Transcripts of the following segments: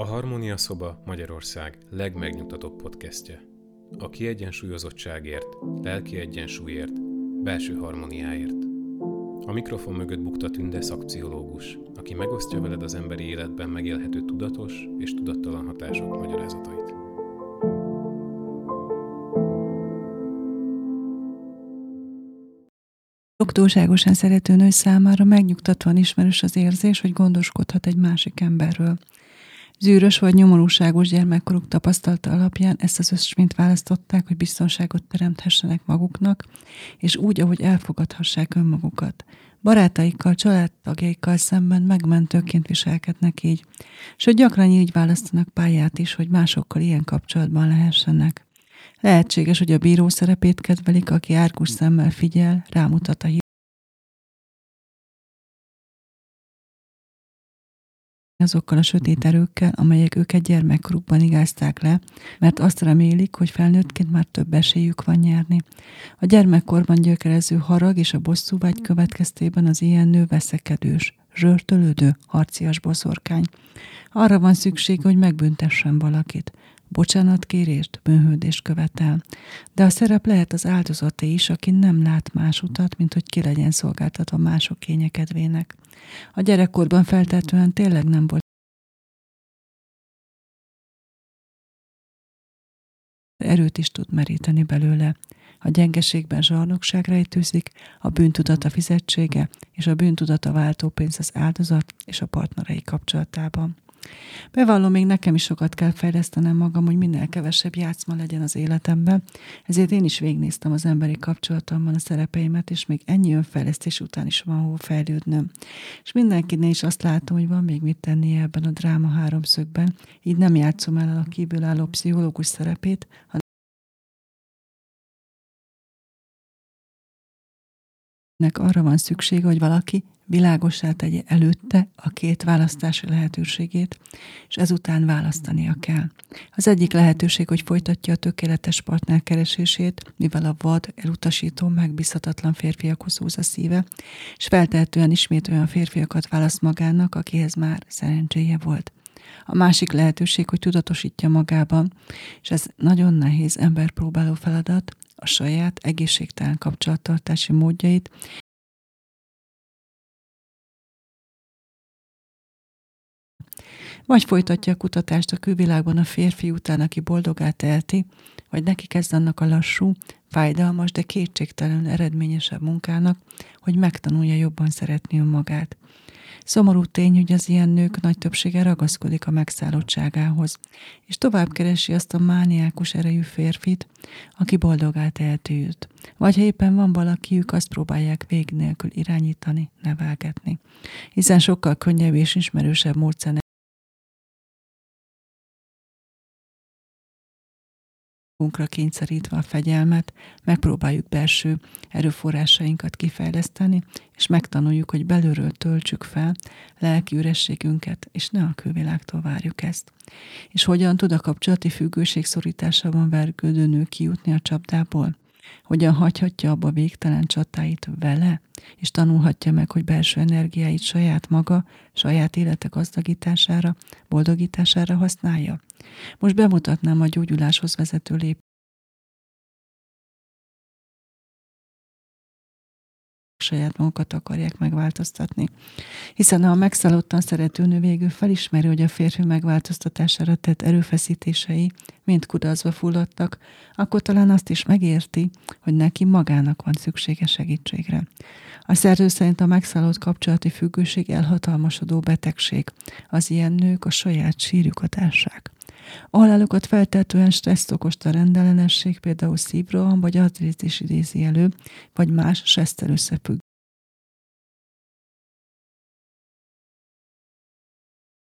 A Harmónia Szoba Magyarország legmegnyugtatóbb podcastje. A kiegyensúlyozottságért, lelki egyensúlyért, belső harmóniáért. A mikrofon mögött bukta Tünde szakpszichológus, aki megosztja veled az emberi életben megélhető tudatos és tudattalan hatások magyarázatait. Sok túlságosan szerető nő számára megnyugtatóan ismerős az érzés, hogy gondoskodhat egy másik emberről. Zűrös vagy nyomorúságos gyermekkoruk tapasztalata alapján ezt az ösvényt választották, hogy biztonságot teremthessenek maguknak, és úgy, ahogy elfogadhassák önmagukat. Barátaikkal, családtagjaikkal szemben megmentőként viselkednek így, sőt gyakran így választanak pályát is, hogy másokkal ilyen kapcsolatban lehessenek. Lehetséges, hogy a bíró szerepét kedvelik, aki árkus szemmel figyel, rámutat a azokkal a sötét erőkkel, amelyek őket gyermekkorukban igázták le, mert azt remélik, hogy felnőttként már több esélyük van nyerni. A gyermekkorban gyökerező harag és a bosszúvágy következtében az ilyen nő veszekedős, zsörtölődő, harcias boszorkány. Arra van szükség, hogy megbüntessen valakit. Bocsánatkérést, bőhődést követel. De a szerep lehet az áldozaté is, aki nem lát más utat, mint hogy ki legyen szolgáltatva mások kényekedvének. A gyerekkorban feltetően tényleg nem volt erőt is tud meríteni belőle. A gyengeségben zsarnokság rejtőzik, a bűntudat a fizetsége, és a bűntudat a váltópénz az áldozat és a partnerei kapcsolatában. Bevallom, még nekem is sokat kell fejlesztenem magam, hogy minél kevesebb játszma legyen az életemben, ezért én is végnéztem az emberi kapcsolatomban a szerepeimet, és még ennyi önfejlesztés után is van hol fejlődnöm. És mindenkinél is azt látom, hogy van még mit tenni ebben a dráma háromszögben, így nem játszom el a kívülálló pszichológus szerepét, hanem arra van szüksége, hogy valaki világosá tegye előtte a két választási lehetőségét, és ezután választania kell. Az egyik lehetőség, hogy folytatja a tökéletes partner keresését, mivel a vad, elutasító, megbízhatatlan férfiakhoz húz a szíve, és feltehetően ismét olyan férfiakat választ magának, akihez már szerencséje volt. A másik lehetőség, hogy tudatosítja magában, és ez nagyon nehéz emberpróbáló feladat, a saját egészségtelen kapcsolattartási módjait Vagy folytatja a kutatást a külvilágban a férfi után, aki boldogát telti, vagy neki kezd annak a lassú, fájdalmas, de kétségtelen eredményesebb munkának, hogy megtanulja jobban szeretni önmagát. Szomorú tény, hogy az ilyen nők nagy többsége ragaszkodik a megszállottságához, és tovább keresi azt a mániákus erejű férfit, aki boldogát eltűjt. Vagy ha éppen van valakiük, azt próbálják vég nélkül irányítani, nevelgetni. Hiszen sokkal könnyebb és ismerősebb módszer magunkra kényszerítve a fegyelmet, megpróbáljuk belső erőforrásainkat kifejleszteni, és megtanuljuk, hogy belülről töltsük fel lelki ürességünket, és ne a külvilágtól várjuk ezt. És hogyan tud a kapcsolati függőség szorításában vergődő nő kijutni a csapdából? Hogyan hagyhatja abba végtelen csatáit vele, és tanulhatja meg, hogy belső energiáit saját maga, saját élete gazdagítására, boldogítására használja. Most bemutatnám a gyógyuláshoz vezető saját magukat akarják megváltoztatni. Hiszen ha a megszállottan szerető nő végül felismeri, hogy a férfi megváltoztatására tett erőfeszítései mind kudarcba fulladtak, akkor talán azt is megérti, hogy neki magának van szüksége segítségre. A szerző szerint a megszállott kapcsolati függőség elhatalmasodó betegség. Az ilyen nők a saját sírjukat ássák. A halálukat feltetően stresszt okozta rendellenesség, például szívroham vagy artritis idézi elő, vagy más stresszel összefügg.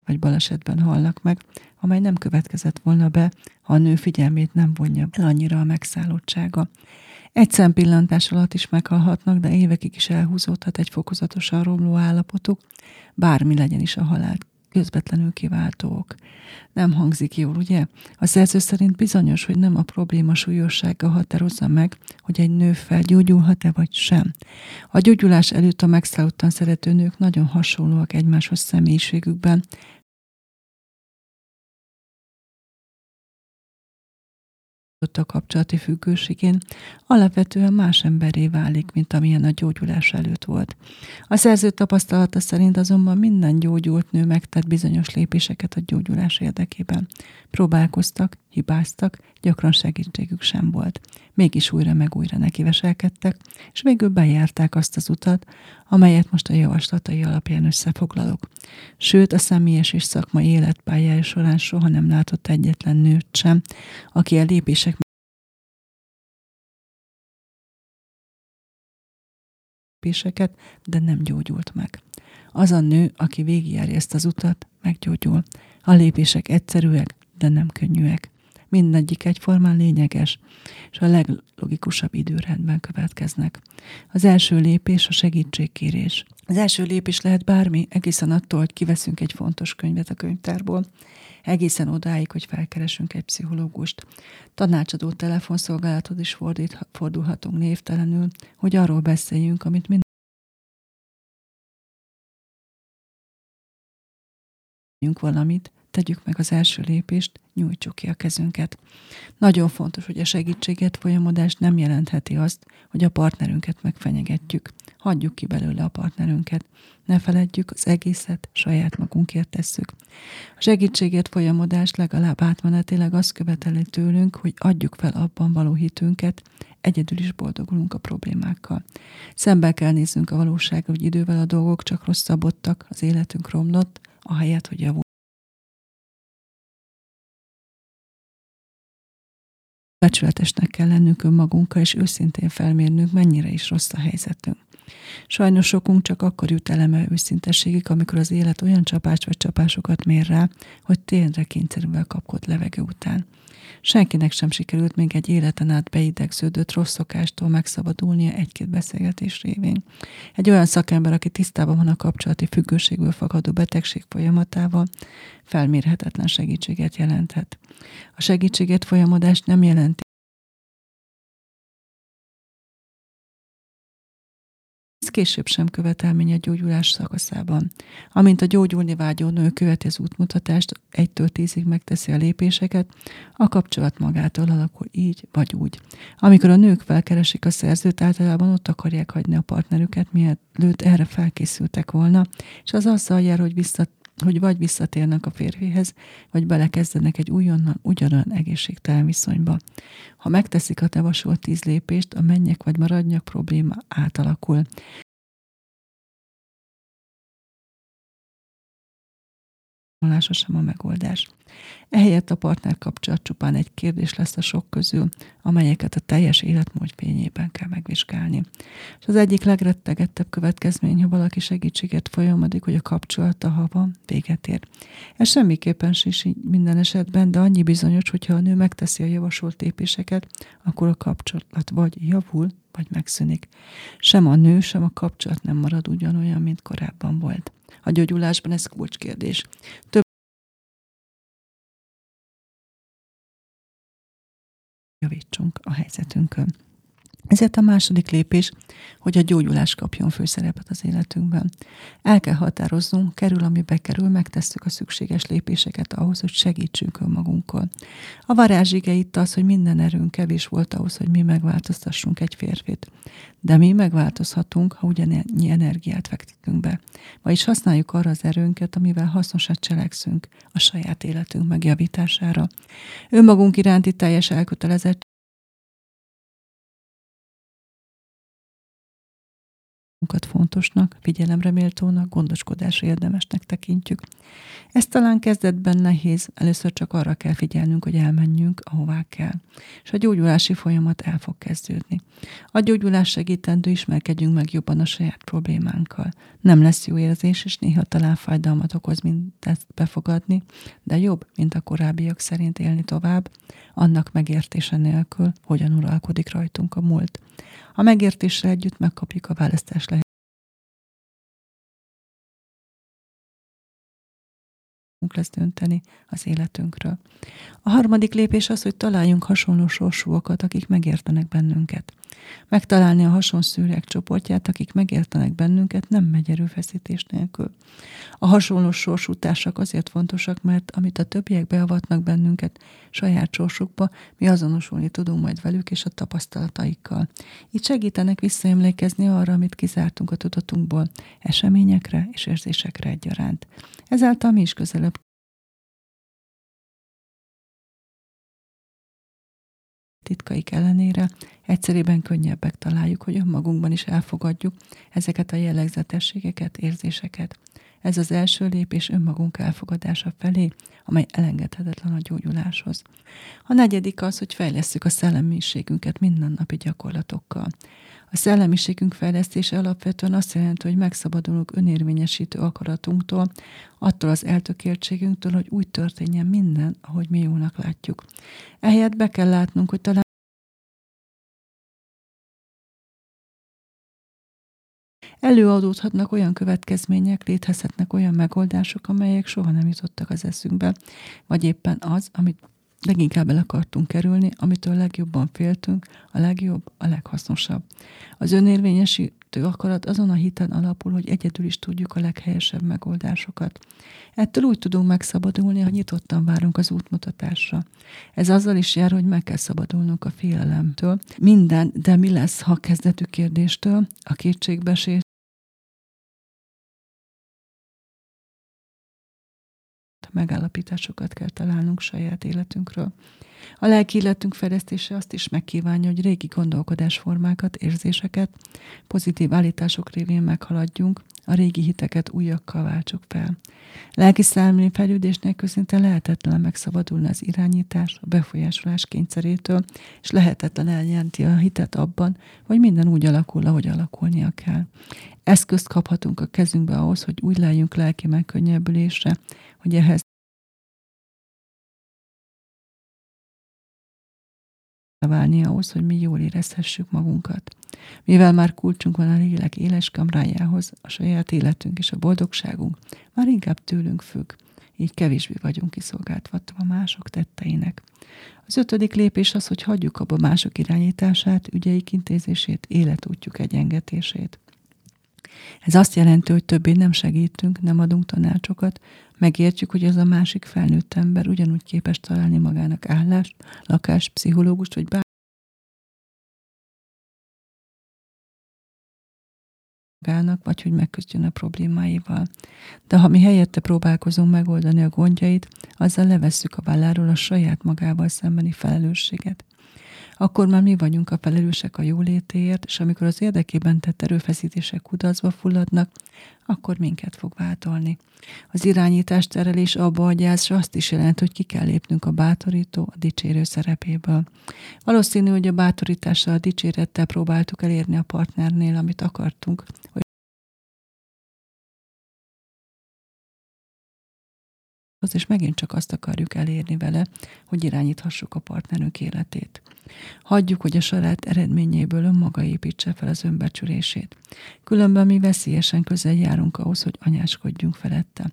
vagy balesetben halnak meg, amely nem következett volna be, ha a nő figyelmét nem vonja el annyira a megszállottsága. Egy szempillantás alatt is meghalhatnak, de évekig is elhúzódhat egy fokozatosan romló állapotuk, bármi legyen is a halál közvetlenül kiváltók. Nem hangzik jól, ugye? A szerző szerint bizonyos, hogy nem a probléma súlyossága határozza meg, hogy egy nő felgyógyulhat-e vagy sem. A gyógyulás előtt a megszállottan szerető nők nagyon hasonlóak egymáshoz személyiségükben, a kapcsolati függőségén, alapvetően más emberré válik, mint amilyen a gyógyulás előtt volt. A szerző tapasztalata szerint azonban minden gyógyult nő megtett bizonyos lépéseket a gyógyulás érdekében. Próbálkoztak, hibáztak, gyakran segítségük sem volt. Mégis újra meg újra nekiveselkedtek, és végül bejárták azt az utat, amelyet most a javaslatai alapján összefoglalok. Sőt, a személyes és szakmai életpályája során soha nem látott egyetlen nőt sem, aki a lépések lépéseket, de nem gyógyult meg. Az a nő, aki végigjárja ezt az utat, meggyógyul. A lépések egyszerűek, de nem könnyűek. Mindegyik egyformán lényeges, és a leglogikusabb időrendben következnek. Az első lépés a segítségkérés. Az első lépés lehet bármi, egészen attól, hogy kiveszünk egy fontos könyvet a könyvtárból, egészen odáig, hogy felkeresünk egy pszichológust. Tanácsadó telefonszolgálatod is fordít, fordulhatunk névtelenül, hogy arról beszéljünk, amit mind valamit, tegyük meg az első lépést, nyújtsuk ki a kezünket. Nagyon fontos, hogy a segítséget folyamodás nem jelentheti azt, hogy a partnerünket megfenyegetjük. Hagyjuk ki belőle a partnerünket. Ne feledjük, az egészet saját magunkért tesszük. A segítséget folyamodás legalább átmenetileg azt követeli tőlünk, hogy adjuk fel abban való hitünket, egyedül is boldogulunk a problémákkal. Szembe kell néznünk a valóságra, hogy idővel a dolgok csak rosszabbodtak, az életünk romlott, ahelyett, hogy javul. Becsületesnek kell lennünk önmagunkkal, és őszintén felmérnünk, mennyire is rossz a helyzetünk. Sajnos sokunk csak akkor jut eleme őszintességig, amikor az élet olyan csapást vagy csapásokat mér rá, hogy tényleg kényszerűvel kapkod levegő után. Senkinek sem sikerült még egy életen át beidegződött rossz szokástól megszabadulnia egy-két beszélgetés révén. Egy olyan szakember, aki tisztában van a kapcsolati függőségből fakadó betegség folyamatával, felmérhetetlen segítséget jelenthet. A segítséget folyamodást nem jelenti, később sem követelmény a gyógyulás szakaszában. Amint a gyógyulni vágyó nő követi az útmutatást, egytől tízig megteszi a lépéseket, a kapcsolat magától alakul így vagy úgy. Amikor a nők felkeresik a szerzőt, általában ott akarják hagyni a partnerüket, mielőtt erre felkészültek volna, és az azzal jár, hogy vissza hogy vagy visszatérnek a férfihez, vagy belekezdenek egy újonnan ugyanolyan egészségtelen viszonyba. Ha megteszik a javasolt tíz lépést, a mennyek vagy maradnyak probléma átalakul. Vonása sem a megoldás. Ehelyett a partner kapcsolat csupán egy kérdés lesz a sok közül, amelyeket a teljes életmód fényében kell megvizsgálni. És az egyik legrettegettebb következmény, ha valaki segítséget folyamodik, hogy a kapcsolata, ha van, véget ér. Ez semmiképpen így minden esetben, de annyi bizonyos, hogyha a nő megteszi a javasolt lépéseket, akkor a kapcsolat vagy javul, vagy megszűnik. Sem a nő, sem a kapcsolat nem marad ugyanolyan, mint korábban volt. A gyógyulásban ez kulcskérdés. Több javítsunk a helyzetünkön. Ezért a második lépés, hogy a gyógyulás kapjon főszerepet az életünkben. El kell határoznunk, kerül, ami bekerül, megtesszük a szükséges lépéseket ahhoz, hogy segítsünk önmagunkon. A varázsige itt az, hogy minden erőnk kevés volt ahhoz, hogy mi megváltoztassunk egy férfit. De mi megváltozhatunk, ha ugyanennyi energiát fektetünk be. Vagyis használjuk arra az erőnket, amivel hasznosat cselekszünk a saját életünk megjavítására. Önmagunk iránti teljes elkötelezett fontosnak, figyelemre méltónak, gondoskodásra érdemesnek tekintjük. Ez talán kezdetben nehéz, először csak arra kell figyelnünk, hogy elmenjünk, ahová kell. És a gyógyulási folyamat el fog kezdődni. A gyógyulás segítendő ismerkedjünk meg jobban a saját problémánkkal. Nem lesz jó érzés, és néha talán fájdalmat okoz mindezt befogadni, de jobb, mint a korábbiak szerint élni tovább, annak megértése nélkül, hogyan uralkodik rajtunk a múlt. A megértéssel együtt megkapjuk a választás lehetőséget lesz dönteni az életünkről. A harmadik lépés az, hogy találjunk hasonló sorsúakat, akik megértenek bennünket. Megtalálni a hasonszűrek csoportját, akik megértenek bennünket, nem megy erőfeszítés nélkül. A hasonló sorsutások azért fontosak, mert amit a többiek beavatnak bennünket saját sorsukba, mi azonosulni tudunk majd velük és a tapasztalataikkal. Így segítenek visszaemlékezni arra, amit kizártunk a tudatunkból, eseményekre és érzésekre egyaránt. Ezáltal mi is közelebb titkaik ellenére egyszerűen könnyebbek találjuk, hogy önmagunkban is elfogadjuk ezeket a jellegzetességeket, érzéseket. Ez az első lépés önmagunk elfogadása felé, amely elengedhetetlen a gyógyuláshoz. A negyedik az, hogy fejlesztjük a szellemiségünket mindennapi gyakorlatokkal. A szellemiségünk fejlesztése alapvetően azt jelenti, hogy megszabadulunk önérvényesítő akaratunktól, attól az eltökéltségünktől, hogy úgy történjen minden, ahogy mi jónak látjuk. Ehelyett be kell látnunk, hogy talán Előadódhatnak olyan következmények, létezhetnek olyan megoldások, amelyek soha nem jutottak az eszünkbe, vagy éppen az, amit leginkább el akartunk kerülni, amitől legjobban féltünk, a legjobb, a leghasznosabb. Az önérvényesítő akarat azon a hiten alapul, hogy egyedül is tudjuk a leghelyesebb megoldásokat. Ettől úgy tudunk megszabadulni, ha nyitottan várunk az útmutatásra. Ez azzal is jár, hogy meg kell szabadulnunk a félelemtől. Minden, de mi lesz, ha kezdetű kérdéstől, a kétségbesés megállapításokat kell találnunk saját életünkről. A lelki életünk fejlesztése azt is megkívánja, hogy régi gondolkodásformákat, érzéseket, pozitív állítások révén meghaladjunk, a régi hiteket újakkal váltsuk fel. Lelki szellemi fejlődésnek közinte lehetetlen megszabadulni az irányítás, a befolyásolás kényszerétől, és lehetetlen eljelenti a hitet abban, hogy minden úgy alakul, ahogy alakulnia kell. Eszközt kaphatunk a kezünkbe ahhoz, hogy úgy legyünk lelki megkönnyebbülésre, hogy ehhez válni ahhoz, hogy mi jól érezhessük magunkat. Mivel már kulcsunk van a lélek éles kamrájához, a saját életünk és a boldogságunk már inkább tőlünk függ, így kevésbé vagyunk kiszolgáltatva mások tetteinek. Az ötödik lépés az, hogy hagyjuk abba mások irányítását, ügyeik intézését, életútjuk egyengetését. Ez azt jelenti, hogy többé nem segítünk, nem adunk tanácsokat, megértjük, hogy ez a másik felnőtt ember ugyanúgy képes találni magának állást, lakást, pszichológust, vagy bár magának, vagy hogy megküzdjön a problémáival. De ha mi helyette próbálkozunk megoldani a gondjait, azzal levesszük a válláról a saját magával szembeni felelősséget akkor már mi vagyunk a felelősek a jólétéért, és amikor az érdekében tett erőfeszítések kudarcba fulladnak, akkor minket fog váltolni. Az irányítás terelés abba agyáz, és azt is jelent, hogy ki kell lépnünk a bátorító, a dicsérő szerepéből. Valószínű, hogy a bátorítással, a dicsérettel próbáltuk elérni a partnernél, amit akartunk, és megint csak azt akarjuk elérni vele, hogy irányíthassuk a partnerünk életét. Hagyjuk, hogy a saját eredményéből önmaga építse fel az önbecsülését. Különben mi veszélyesen közel járunk ahhoz, hogy anyáskodjunk felette.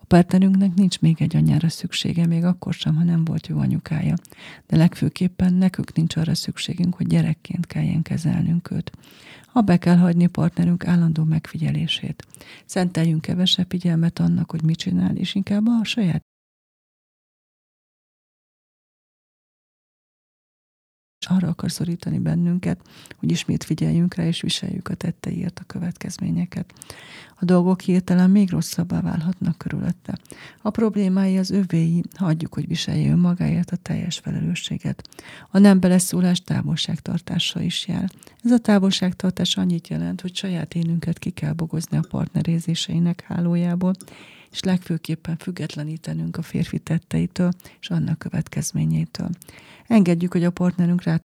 A partnerünknek nincs még egy anyára szüksége, még akkor sem, ha nem volt jó anyukája. De legfőképpen nekünk nincs arra szükségünk, hogy gyerekként kelljen kezelnünk őt. Ha be kell hagyni partnerünk állandó megfigyelését. Szenteljünk kevesebb figyelmet annak, hogy mit csinál, és inkább a saját és arra akar szorítani bennünket, hogy ismét figyeljünk rá, és viseljük a tetteiért a következményeket. A dolgok hirtelen még rosszabbá válhatnak körülötte. A problémái az övéi, hagyjuk, hogy viselje önmagáért a teljes felelősséget. A nem beleszólás távolságtartása is jár. Ez a távolságtartás annyit jelent, hogy saját énünket ki kell bogozni a partnerézéseinek hálójából, és legfőképpen függetlenítenünk a férfi tetteitől és annak következményeitől. Engedjük, hogy a partnerünk rá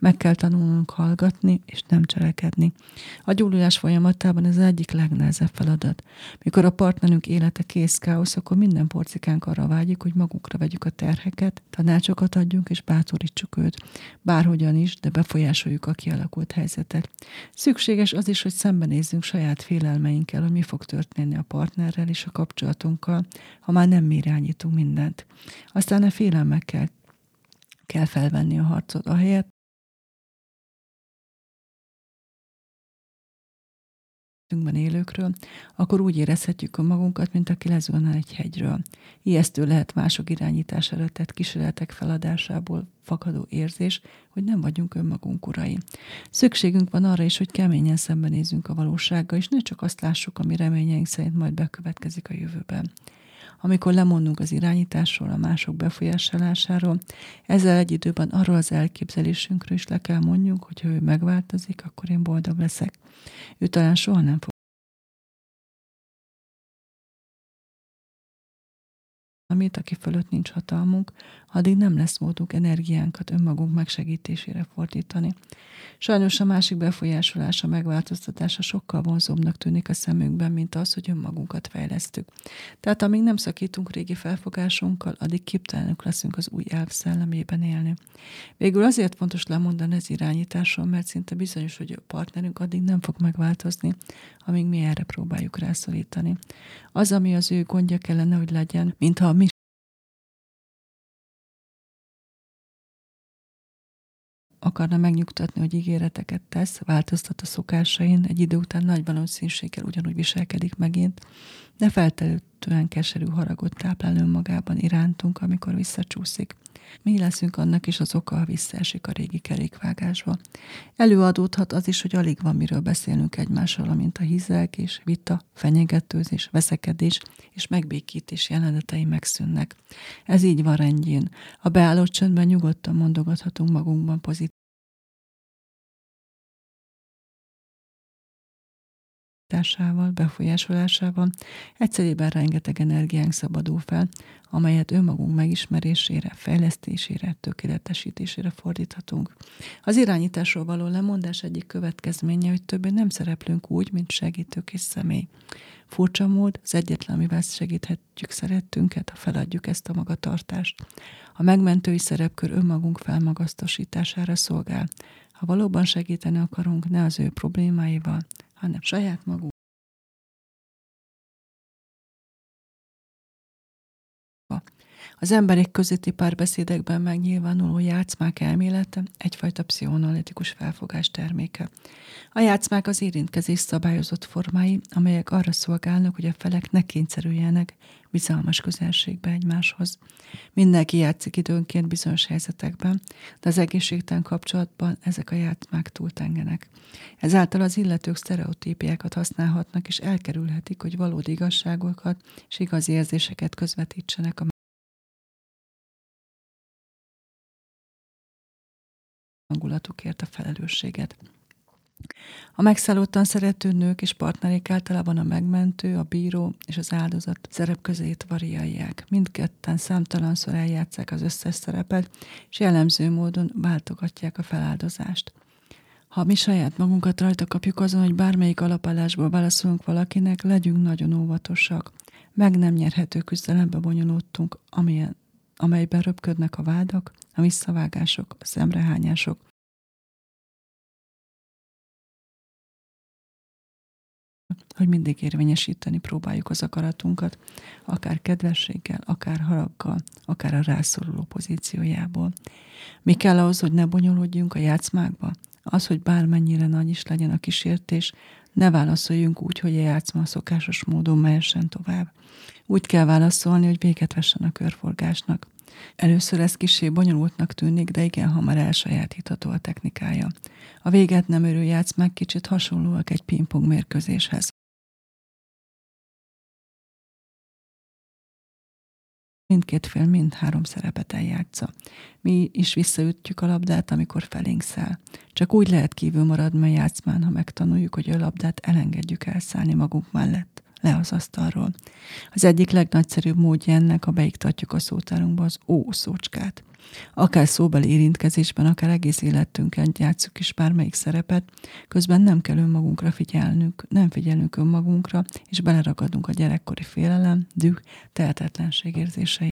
Meg kell tanulnunk hallgatni, és nem cselekedni. A gyógyulás folyamatában ez az egyik legnehezebb feladat. Mikor a partnerünk élete kész káosz, akkor minden porcikánk arra vágyik, hogy magunkra vegyük a terheket, tanácsokat adjunk és bátorítsuk őt. Bárhogyan is, de befolyásoljuk a kialakult helyzetet. Szükséges az is, hogy szembenézzünk saját félelmeinkkel, hogy mi fog történni a partnerrel és a kapcsolatunkkal, ha már nem mi irányítunk mindent. Aztán a félelmekkel kell felvenni a harcot, ahelyett, élőkről, akkor úgy érezhetjük a magunkat, mint aki lezulna egy hegyről. Ijesztő lehet mások irányítására tett kísérletek feladásából fakadó érzés, hogy nem vagyunk önmagunk urai. Szükségünk van arra is, hogy keményen szembenézzünk a valósággal, és ne csak azt lássuk, ami reményeink szerint majd bekövetkezik a jövőben amikor lemondunk az irányításról, a mások befolyásolásáról, ezzel egy időben arról az elképzelésünkről is le kell mondjunk, hogy ha ő megváltozik, akkor én boldog leszek. Ő talán soha nem fog amit, aki fölött nincs hatalmunk, addig nem lesz módunk energiánkat önmagunk megsegítésére fordítani. Sajnos a másik befolyásolása, megváltoztatása sokkal vonzóbbnak tűnik a szemünkben, mint az, hogy önmagunkat fejlesztük. Tehát amíg nem szakítunk régi felfogásunkkal, addig képtelenük leszünk az új elv szellemében élni. Végül azért fontos lemondani az irányításról, mert szinte bizonyos, hogy a partnerünk addig nem fog megváltozni, amíg mi erre próbáljuk rászorítani. Az, ami az ő gondja kellene, hogy legyen, mintha mi akarna megnyugtatni, hogy ígéreteket tesz, változtat a szokásain, egy idő után nagy valószínűséggel ugyanúgy viselkedik megint, de feltelően keserű haragot táplál önmagában irántunk, amikor visszacsúszik. Mi leszünk annak is az oka, ha visszaesik a régi kerékvágásba. Előadódhat az is, hogy alig van miről beszélnünk egymással, amint a és vita, fenyegetőzés, veszekedés és megbékítés jelenetei megszűnnek. Ez így van rendjén. A beállott csöndben nyugodtan mondogathatunk magunkban pozitív társával, befolyásolásával egyszerében rengeteg energiánk szabadul fel, amelyet önmagunk megismerésére, fejlesztésére, tökéletesítésére fordíthatunk. Az irányításról való lemondás egyik következménye, hogy többé nem szereplünk úgy, mint segítők és személy. Furcsa mód, az egyetlen, amivel segíthetjük szerettünket, ha feladjuk ezt a magatartást. A megmentői szerepkör önmagunk felmagasztosítására szolgál. Ha valóban segíteni akarunk, ne az ő problémáival, hanem saját magunk. Az emberek közötti párbeszédekben megnyilvánuló játszmák elmélete egyfajta pszichoanalitikus felfogás terméke. A játszmák az érintkezés szabályozott formái, amelyek arra szolgálnak, hogy a felek ne kényszerüljenek bizalmas közelségbe egymáshoz. Mindenki játszik időnként bizonyos helyzetekben, de az egészségtelen kapcsolatban ezek a játszmák túltengenek. Ezáltal az illetők sztereotípiákat használhatnak, és elkerülhetik, hogy valódi igazságokat és igazi érzéseket közvetítsenek a hangulatukért a felelősséget. A megszállottan szerető nők és partnerék általában a megmentő, a bíró és az áldozat szerep közét variálják. Mindketten számtalanszor eljátszák az összes szerepet, és jellemző módon váltogatják a feláldozást. Ha mi saját magunkat rajta kapjuk azon, hogy bármelyik alapállásból válaszolunk valakinek, legyünk nagyon óvatosak. Meg nem nyerhető küzdelembe bonyolódtunk, amilyen, amelyben röpködnek a vádak, a visszavágások, a szemrehányások, hogy mindig érvényesíteni próbáljuk az akaratunkat, akár kedvességgel, akár haraggal, akár a rászoruló pozíciójából. Mi kell ahhoz, hogy ne bonyolódjunk a játszmákba? Az, hogy bármennyire nagy is legyen a kísértés, ne válaszoljunk úgy, hogy a játszma a szokásos módon mehessen tovább. Úgy kell válaszolni, hogy véget vessen a körforgásnak. Először ez kisé bonyolultnak tűnik, de igen hamar elsajátítható a technikája. A véget nem örő játszmák kicsit hasonlóak egy pingpong mérkőzéshez. Mindkét fél mind három szerepet eljátsza. Mi is visszaütjük a labdát, amikor felénk száll. Csak úgy lehet kívül maradni a játszmán, ha megtanuljuk, hogy a labdát elengedjük elszállni magunk mellett, le az asztalról. Az egyik legnagyszerűbb módja ennek, ha beiktatjuk a szótárunkba az ó szócskát. Akár szóbeli érintkezésben, akár egész életünkkel játsszuk is bármelyik szerepet, közben nem kell önmagunkra figyelnünk, nem figyelünk önmagunkra, és beleragadunk a gyerekkori félelem, düh, tehetetlenség érzései.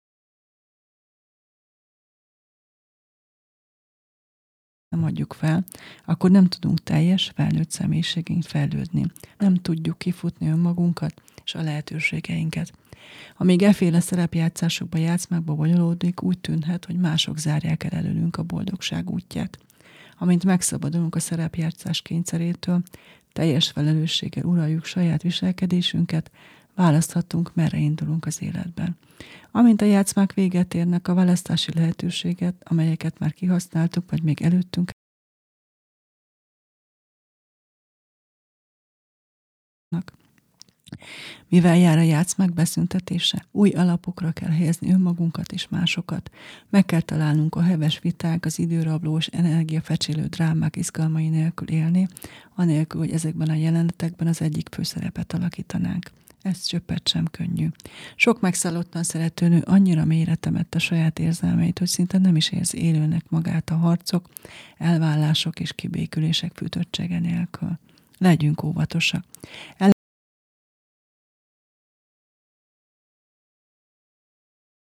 Nem adjuk fel, akkor nem tudunk teljes felnőtt személyiségünk fejlődni. Nem tudjuk kifutni önmagunkat és a lehetőségeinket. Amíg eféle szerepjátszásokba, játszmákba bonyolódik, úgy tűnhet, hogy mások zárják el előlünk a boldogság útját. Amint megszabadulunk a szerepjátszás kényszerétől, teljes felelősséggel uraljuk saját viselkedésünket, választhatunk, merre indulunk az életben. Amint a játszmák véget érnek, a választási lehetőséget, amelyeket már kihasználtuk, vagy még előttünk Mivel jár a játszmák beszüntetése? Új alapokra kell helyezni önmagunkat és másokat. Meg kell találnunk a heves viták, az időrablós, energiafecsélő drámák izgalmai nélkül élni, anélkül, hogy ezekben a jelenetekben az egyik főszerepet alakítanánk. Ez csöppet sem könnyű. Sok megszállottan szeretőnő annyira mélyre temette saját érzelmeit, hogy szinte nem is érzi élőnek magát a harcok, elvállások és kibékülések fűtöttsége nélkül. Legyünk óvatosak. El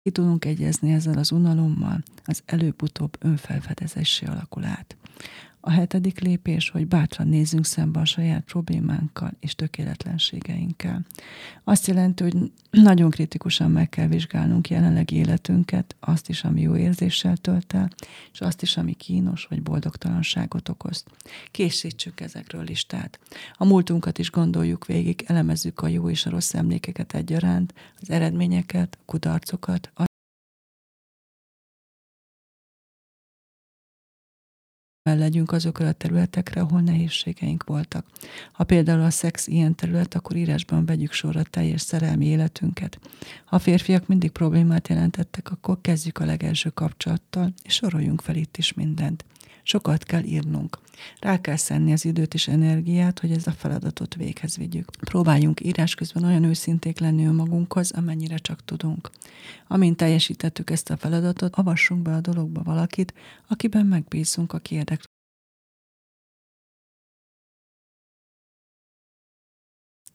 ki tudunk egyezni ezzel az unalommal, az előbb-utóbb önfelfedezésé alakul át. A hetedik lépés, hogy bátran nézzünk szembe a saját problémánkkal és tökéletlenségeinkkel. Azt jelenti, hogy nagyon kritikusan meg kell vizsgálnunk jelenlegi életünket, azt is, ami jó érzéssel tölt el, és azt is, ami kínos vagy boldogtalanságot okoz. Készítsük ezekről listát. A múltunkat is gondoljuk végig, elemezzük a jó és a rossz emlékeket egyaránt, az eredményeket, a kudarcokat, legyünk azokra a területekre, ahol nehézségeink voltak. Ha például a szex ilyen terület, akkor írásban vegyük sorra teljes szerelmi életünket. Ha a férfiak mindig problémát jelentettek, akkor kezdjük a legelső kapcsolattal, és soroljunk fel itt is mindent. Sokat kell írnunk. Rá kell szenni az időt és energiát, hogy ez a feladatot véghez vigyük. Próbáljunk írás közben olyan őszinték lenni önmagunkhoz, amennyire csak tudunk. Amint teljesítettük ezt a feladatot, avassunk be a dologba valakit, akiben megbízunk, aki érdekli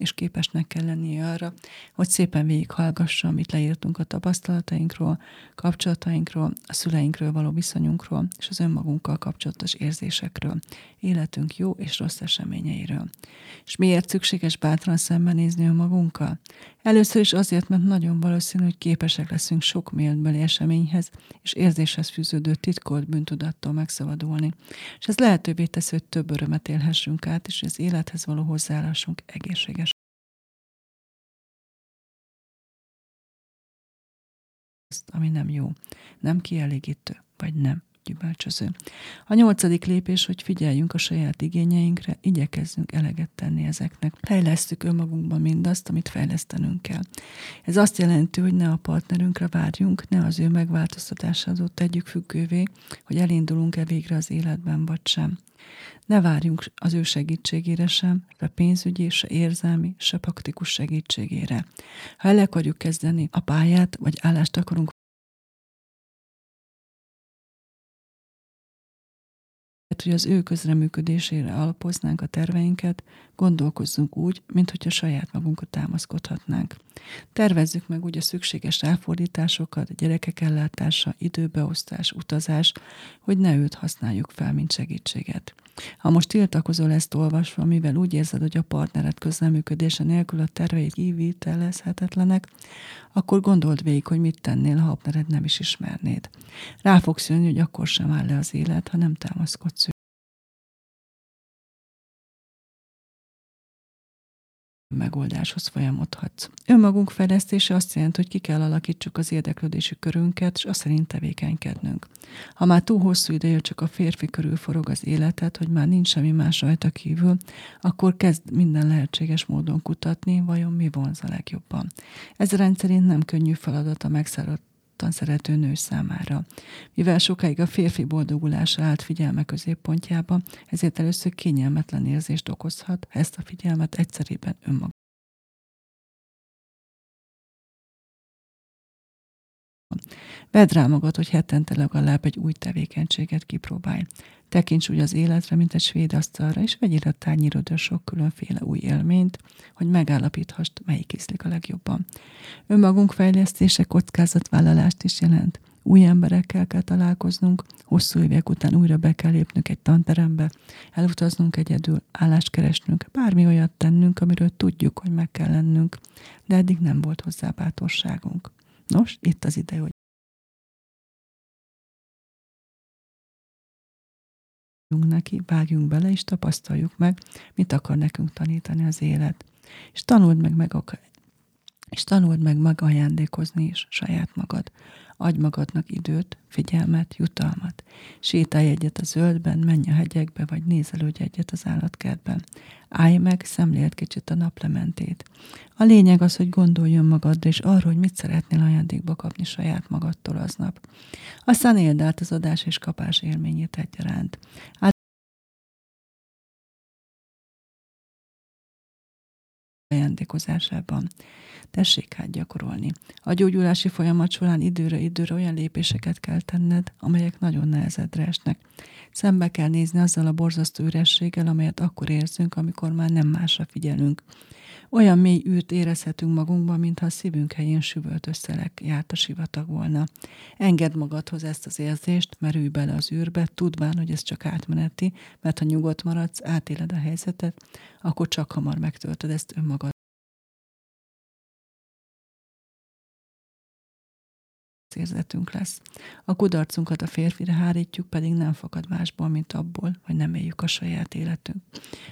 és képesnek kell lennie arra, hogy szépen végighallgassa, amit leírtunk a tapasztalatainkról, kapcsolatainkról, a szüleinkről való viszonyunkról, és az önmagunkkal kapcsolatos érzésekről, életünk jó és rossz eseményeiről. És miért szükséges bátran szembenézni önmagunkkal? Először is azért, mert nagyon valószínű, hogy képesek leszünk sok méltbeli eseményhez és érzéshez fűződő titkolt bűntudattól megszabadulni. És ez lehetővé teszi, hogy több örömet élhessünk át, és az élethez való hozzáállásunk egészséges ami nem jó, nem kielégítő, vagy nem gyümölcsöző. A nyolcadik lépés, hogy figyeljünk a saját igényeinkre, igyekezzünk eleget tenni ezeknek. Fejlesztük önmagunkban mindazt, amit fejlesztenünk kell. Ez azt jelenti, hogy ne a partnerünkre várjunk, ne az ő megváltoztatásától tegyük függővé, hogy elindulunk-e végre az életben, vagy sem. Ne várjunk az ő segítségére sem, se pénzügyi, se érzelmi, se praktikus segítségére. Ha el akarjuk kezdeni a pályát, vagy állást akarunk hogy az ő közreműködésére alapoznánk a terveinket, gondolkozzunk úgy, mintha saját magunkat támaszkodhatnánk. Tervezzük meg úgy a szükséges ráfordításokat, gyerekek ellátása, időbeosztás, utazás, hogy ne őt használjuk fel, mint segítséget. Ha most tiltakozol ezt olvasva, mivel úgy érzed, hogy a partnered közleműködése nélkül a terveid kivitelezhetetlenek, akkor gondold végig, hogy mit tennél, ha a partnered nem is ismernéd. Rá fogsz jönni, hogy akkor sem áll le az élet, ha nem támaszkodsz megoldáshoz folyamodhatsz. Önmagunk fejlesztése azt jelenti, hogy ki kell alakítsuk az érdeklődési körünket, és azt szerint tevékenykednünk. Ha már túl hosszú ideje csak a férfi körül forog az életet, hogy már nincs semmi más rajta kívül, akkor kezd minden lehetséges módon kutatni, vajon mi vonz a legjobban. Ez rendszerint nem könnyű feladat a megszállott nyitottan szerető nő számára. Mivel sokáig a férfi boldogulása állt figyelme középpontjába, ezért először kényelmetlen érzést okozhat, ha ezt a figyelmet egyszerében önmaga. Vedd rá magad, hogy hetente legalább egy új tevékenységet kipróbálj. Tekints úgy az életre, mint egy svéd asztalra, és vegyél a tányírodra sok különféle új élményt, hogy megállapíthassd, melyik ízlik a legjobban. Önmagunk fejlesztése kockázatvállalást is jelent. Új emberekkel kell találkoznunk, hosszú évek után újra be kell lépnünk egy tanterembe, elutaznunk egyedül, állást keresnünk, bármi olyat tennünk, amiről tudjuk, hogy meg kell lennünk, de eddig nem volt hozzá bátorságunk. Nos, itt az ide, hogy neki, vágjunk bele, és tapasztaljuk meg, mit akar nekünk tanítani az élet. És tanuld meg, meg és tanuld meg megajándékozni is saját magad. Adj magadnak időt, figyelmet, jutalmat. Sétálj egyet a zöldben, menj a hegyekbe, vagy nézelődj egyet az állatkertben. Állj meg, szemléld kicsit a naplementét. A lényeg az, hogy gondoljon magadra, és arra, hogy mit szeretnél ajándékba kapni saját magadtól aznap. Aztán éld át az adás és kapás élményét egyaránt. ajándékozásában. Tessék hát gyakorolni. A gyógyulási folyamat során időre időre olyan lépéseket kell tenned, amelyek nagyon nehezedre esnek. Szembe kell nézni azzal a borzasztó ürességgel, amelyet akkor érzünk, amikor már nem másra figyelünk. Olyan mély űrt érezhetünk magunkban, mintha a szívünk helyén süvölt összelek járt a sivatag volna. Engedd magadhoz ezt az érzést, merülj bele az űrbe, tudván, hogy ez csak átmeneti, mert ha nyugodt maradsz, átéled a helyzetet, akkor csak hamar megtöltöd ezt önmagad. Érzetünk lesz. A kudarcunkat a férfire hárítjuk, pedig nem fakad másból, mint abból, hogy nem éljük a saját életünk.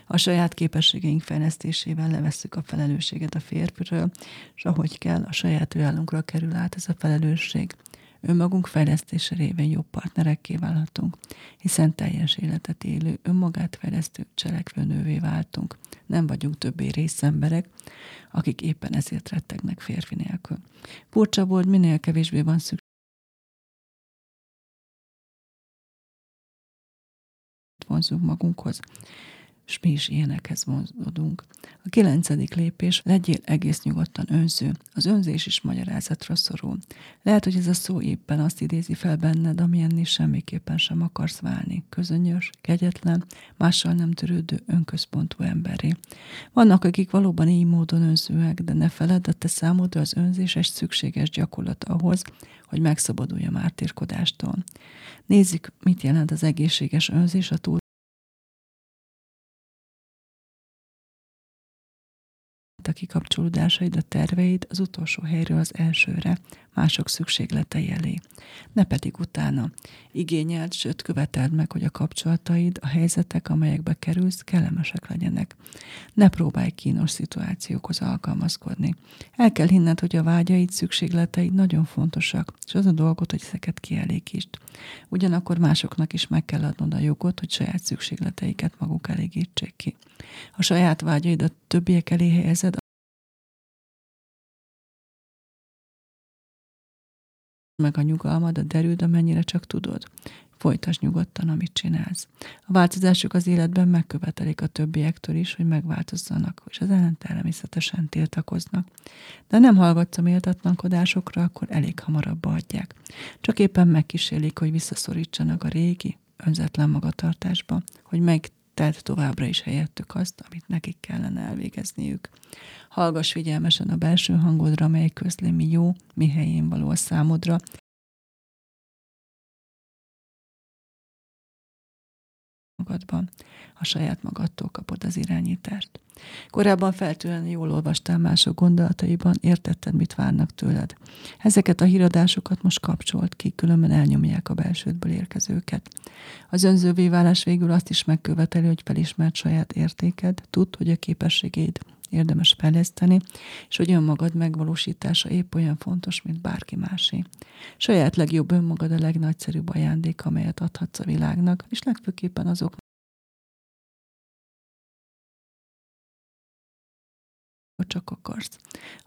A saját képességeink fejlesztésével levesszük a felelősséget a férfiről, és ahogy kell, a saját reálunkra kerül át ez a felelősség. Önmagunk fejlesztése révén jobb partnerekké válhatunk, hiszen teljes életet élő, önmagát fejlesztő cselekvő nővé váltunk. Nem vagyunk többé részemberek, akik éppen ezért rettegnek férfi nélkül. Furcsa volt, minél kevésbé van szükség vonzunk magunkhoz és mi is ilyenekhez vonzódunk. A kilencedik lépés, legyél egész nyugodtan önző. Az önzés is magyarázatra szorul. Lehet, hogy ez a szó éppen azt idézi fel benned, amilyenni semmiképpen sem akarsz válni. Közönyös, kegyetlen, mással nem törődő, önközpontú emberé. Vannak, akik valóban így módon önzőek, de ne feledd, a te számodra az önzés egy szükséges gyakorlat ahhoz, hogy megszabadulj a mártírkodástól. Nézzük, mit jelent az egészséges önzés a túl a kikapcsolódásaid, a terveid az utolsó helyről az elsőre, mások szükségletei elé. Ne pedig utána. Igényeld, sőt követeld meg, hogy a kapcsolataid, a helyzetek, amelyekbe kerülsz, kellemesek legyenek. Ne próbálj kínos szituációkhoz alkalmazkodni. El kell hinned, hogy a vágyaid, szükségleteid nagyon fontosak, és az a dolgot, hogy ezeket kielégítsd. Ugyanakkor másoknak is meg kell adnod a jogot, hogy saját szükségleteiket maguk elégítsék ki. A saját vágyaidat többiek elé helyezed, meg a nyugalmad, a derűd, amennyire csak tudod. Folytasd nyugodtan, amit csinálsz. A változások az életben megkövetelik a többiektől is, hogy megváltozzanak, és az ellen természetesen tiltakoznak. De nem hallgatsz a méltatlankodásokra, akkor elég hamarabb adják. Csak éppen megkísérlik, hogy visszaszorítsanak a régi, önzetlen magatartásba, hogy meg tedd továbbra is helyettük azt, amit nekik kellene elvégezniük. Hallgass figyelmesen a belső hangodra, mely közli mi jó, mi helyén való a számodra, magadban. A saját magadtól kapod az irányítást. Korábban feltűnően jól olvastál mások gondolataiban, értetted, mit várnak tőled. Ezeket a híradásokat most kapcsolt ki, különben elnyomják a belsődből érkezőket. Az önzővé válás végül azt is megköveteli, hogy felismert saját értéked, tudd, hogy a képességeid érdemes fejleszteni, és hogy önmagad megvalósítása épp olyan fontos, mint bárki másé. Saját legjobb önmagad a legnagyszerűbb ajándék, amelyet adhatsz a világnak, és legfőképpen azok csak akarsz.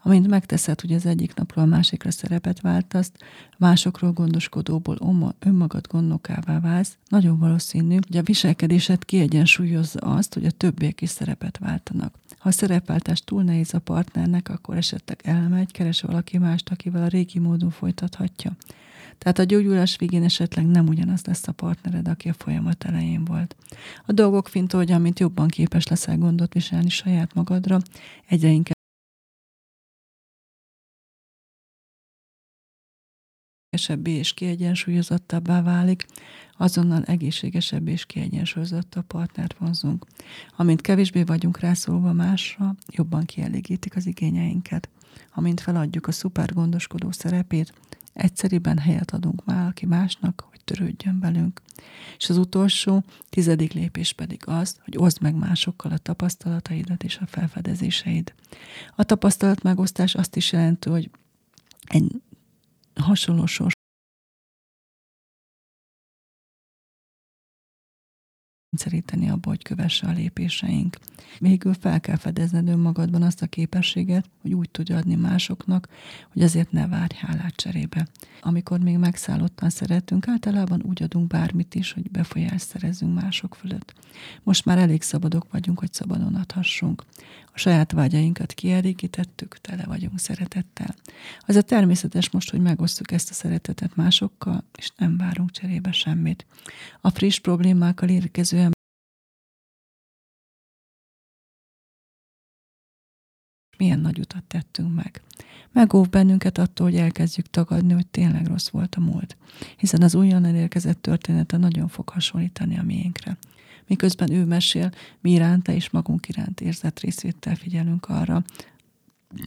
Amint megteszed, hogy az egyik napról a másikra szerepet váltasz, másokról gondoskodóból önmagad gondnokává válsz, nagyon valószínű, hogy a viselkedésed kiegyensúlyozza azt, hogy a többiek is szerepet váltanak. Ha a szerepváltás túl nehéz a partnernek, akkor esetleg elmegy, keres valaki mást, akivel a régi módon folytathatja. Tehát a gyógyulás végén esetleg nem ugyanaz lesz a partnered, aki a folyamat elején volt. A dolgok fint, hogy amint jobban képes leszel gondot viselni saját magadra, egyre inkább egészségesebbé és kiegyensúlyozottabbá válik, azonnal egészségesebb és kiegyensúlyozottabb partnert vonzunk. Amint kevésbé vagyunk rászólva másra, jobban kielégítik az igényeinket. Amint feladjuk a szuper gondoskodó szerepét, egyszeriben helyet adunk valaki másnak, hogy törődjön velünk. És az utolsó, tizedik lépés pedig az, hogy oszd meg másokkal a tapasztalataidat és a felfedezéseid. A tapasztalat megosztás azt is jelenti, hogy egy hasonló sors kényszeríteni abba, hogy kövesse a lépéseink. Végül fel kell fedezned önmagadban azt a képességet, hogy úgy tudja adni másoknak, hogy azért ne várj hálát cserébe. Amikor még megszállottan szeretünk, általában úgy adunk bármit is, hogy befolyást szerezünk mások fölött. Most már elég szabadok vagyunk, hogy szabadon adhassunk. A saját vágyainkat kielégítettük, tele vagyunk szeretettel. Az a természetes most, hogy megosztjuk ezt a szeretetet másokkal, és nem várunk cserébe semmit. A friss problémákkal érkező milyen nagy utat tettünk meg. Megóv bennünket attól, hogy elkezdjük tagadni, hogy tényleg rossz volt a múlt, hiszen az újon elérkezett története nagyon fog hasonlítani a miénkre. Miközben ő mesél, mi iránta és magunk iránt érzett részvétel figyelünk arra,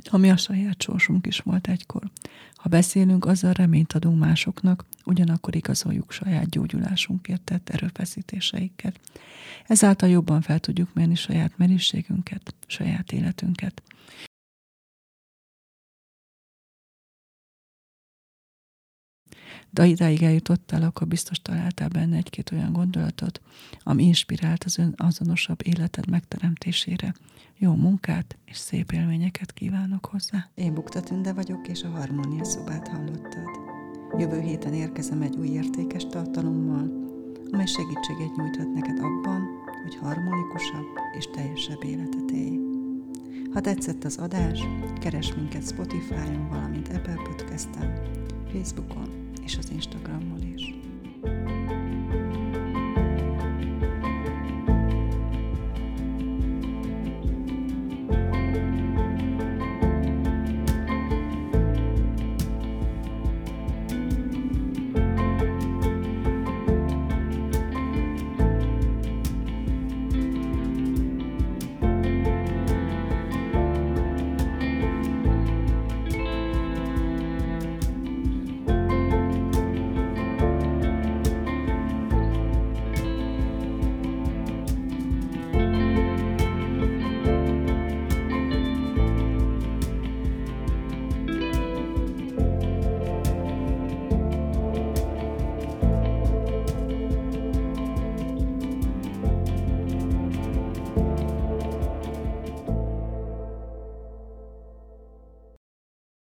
ami a saját sorsunk is volt egykor. Ha beszélünk, azzal reményt adunk másoknak, ugyanakkor igazoljuk saját gyógyulásunkért tett erőfeszítéseiket. Ezáltal jobban fel tudjuk mérni saját meriségünket, saját életünket. De ha idáig eljutottál, akkor biztos találtál benne egy-két olyan gondolatot, ami inspirált az ön azonosabb életed megteremtésére. Jó munkát és szép élményeket kívánok hozzá. Én Bukta Tünde vagyok, és a Harmónia szobát hallottad. Jövő héten érkezem egy új értékes tartalommal, amely segítséget nyújthat neked abban, hogy harmonikusabb és teljesebb életet élj. Ha tetszett az adás, keres minket Spotify-on, valamint Apple Podcast-en, Facebookon és az Instagramon is.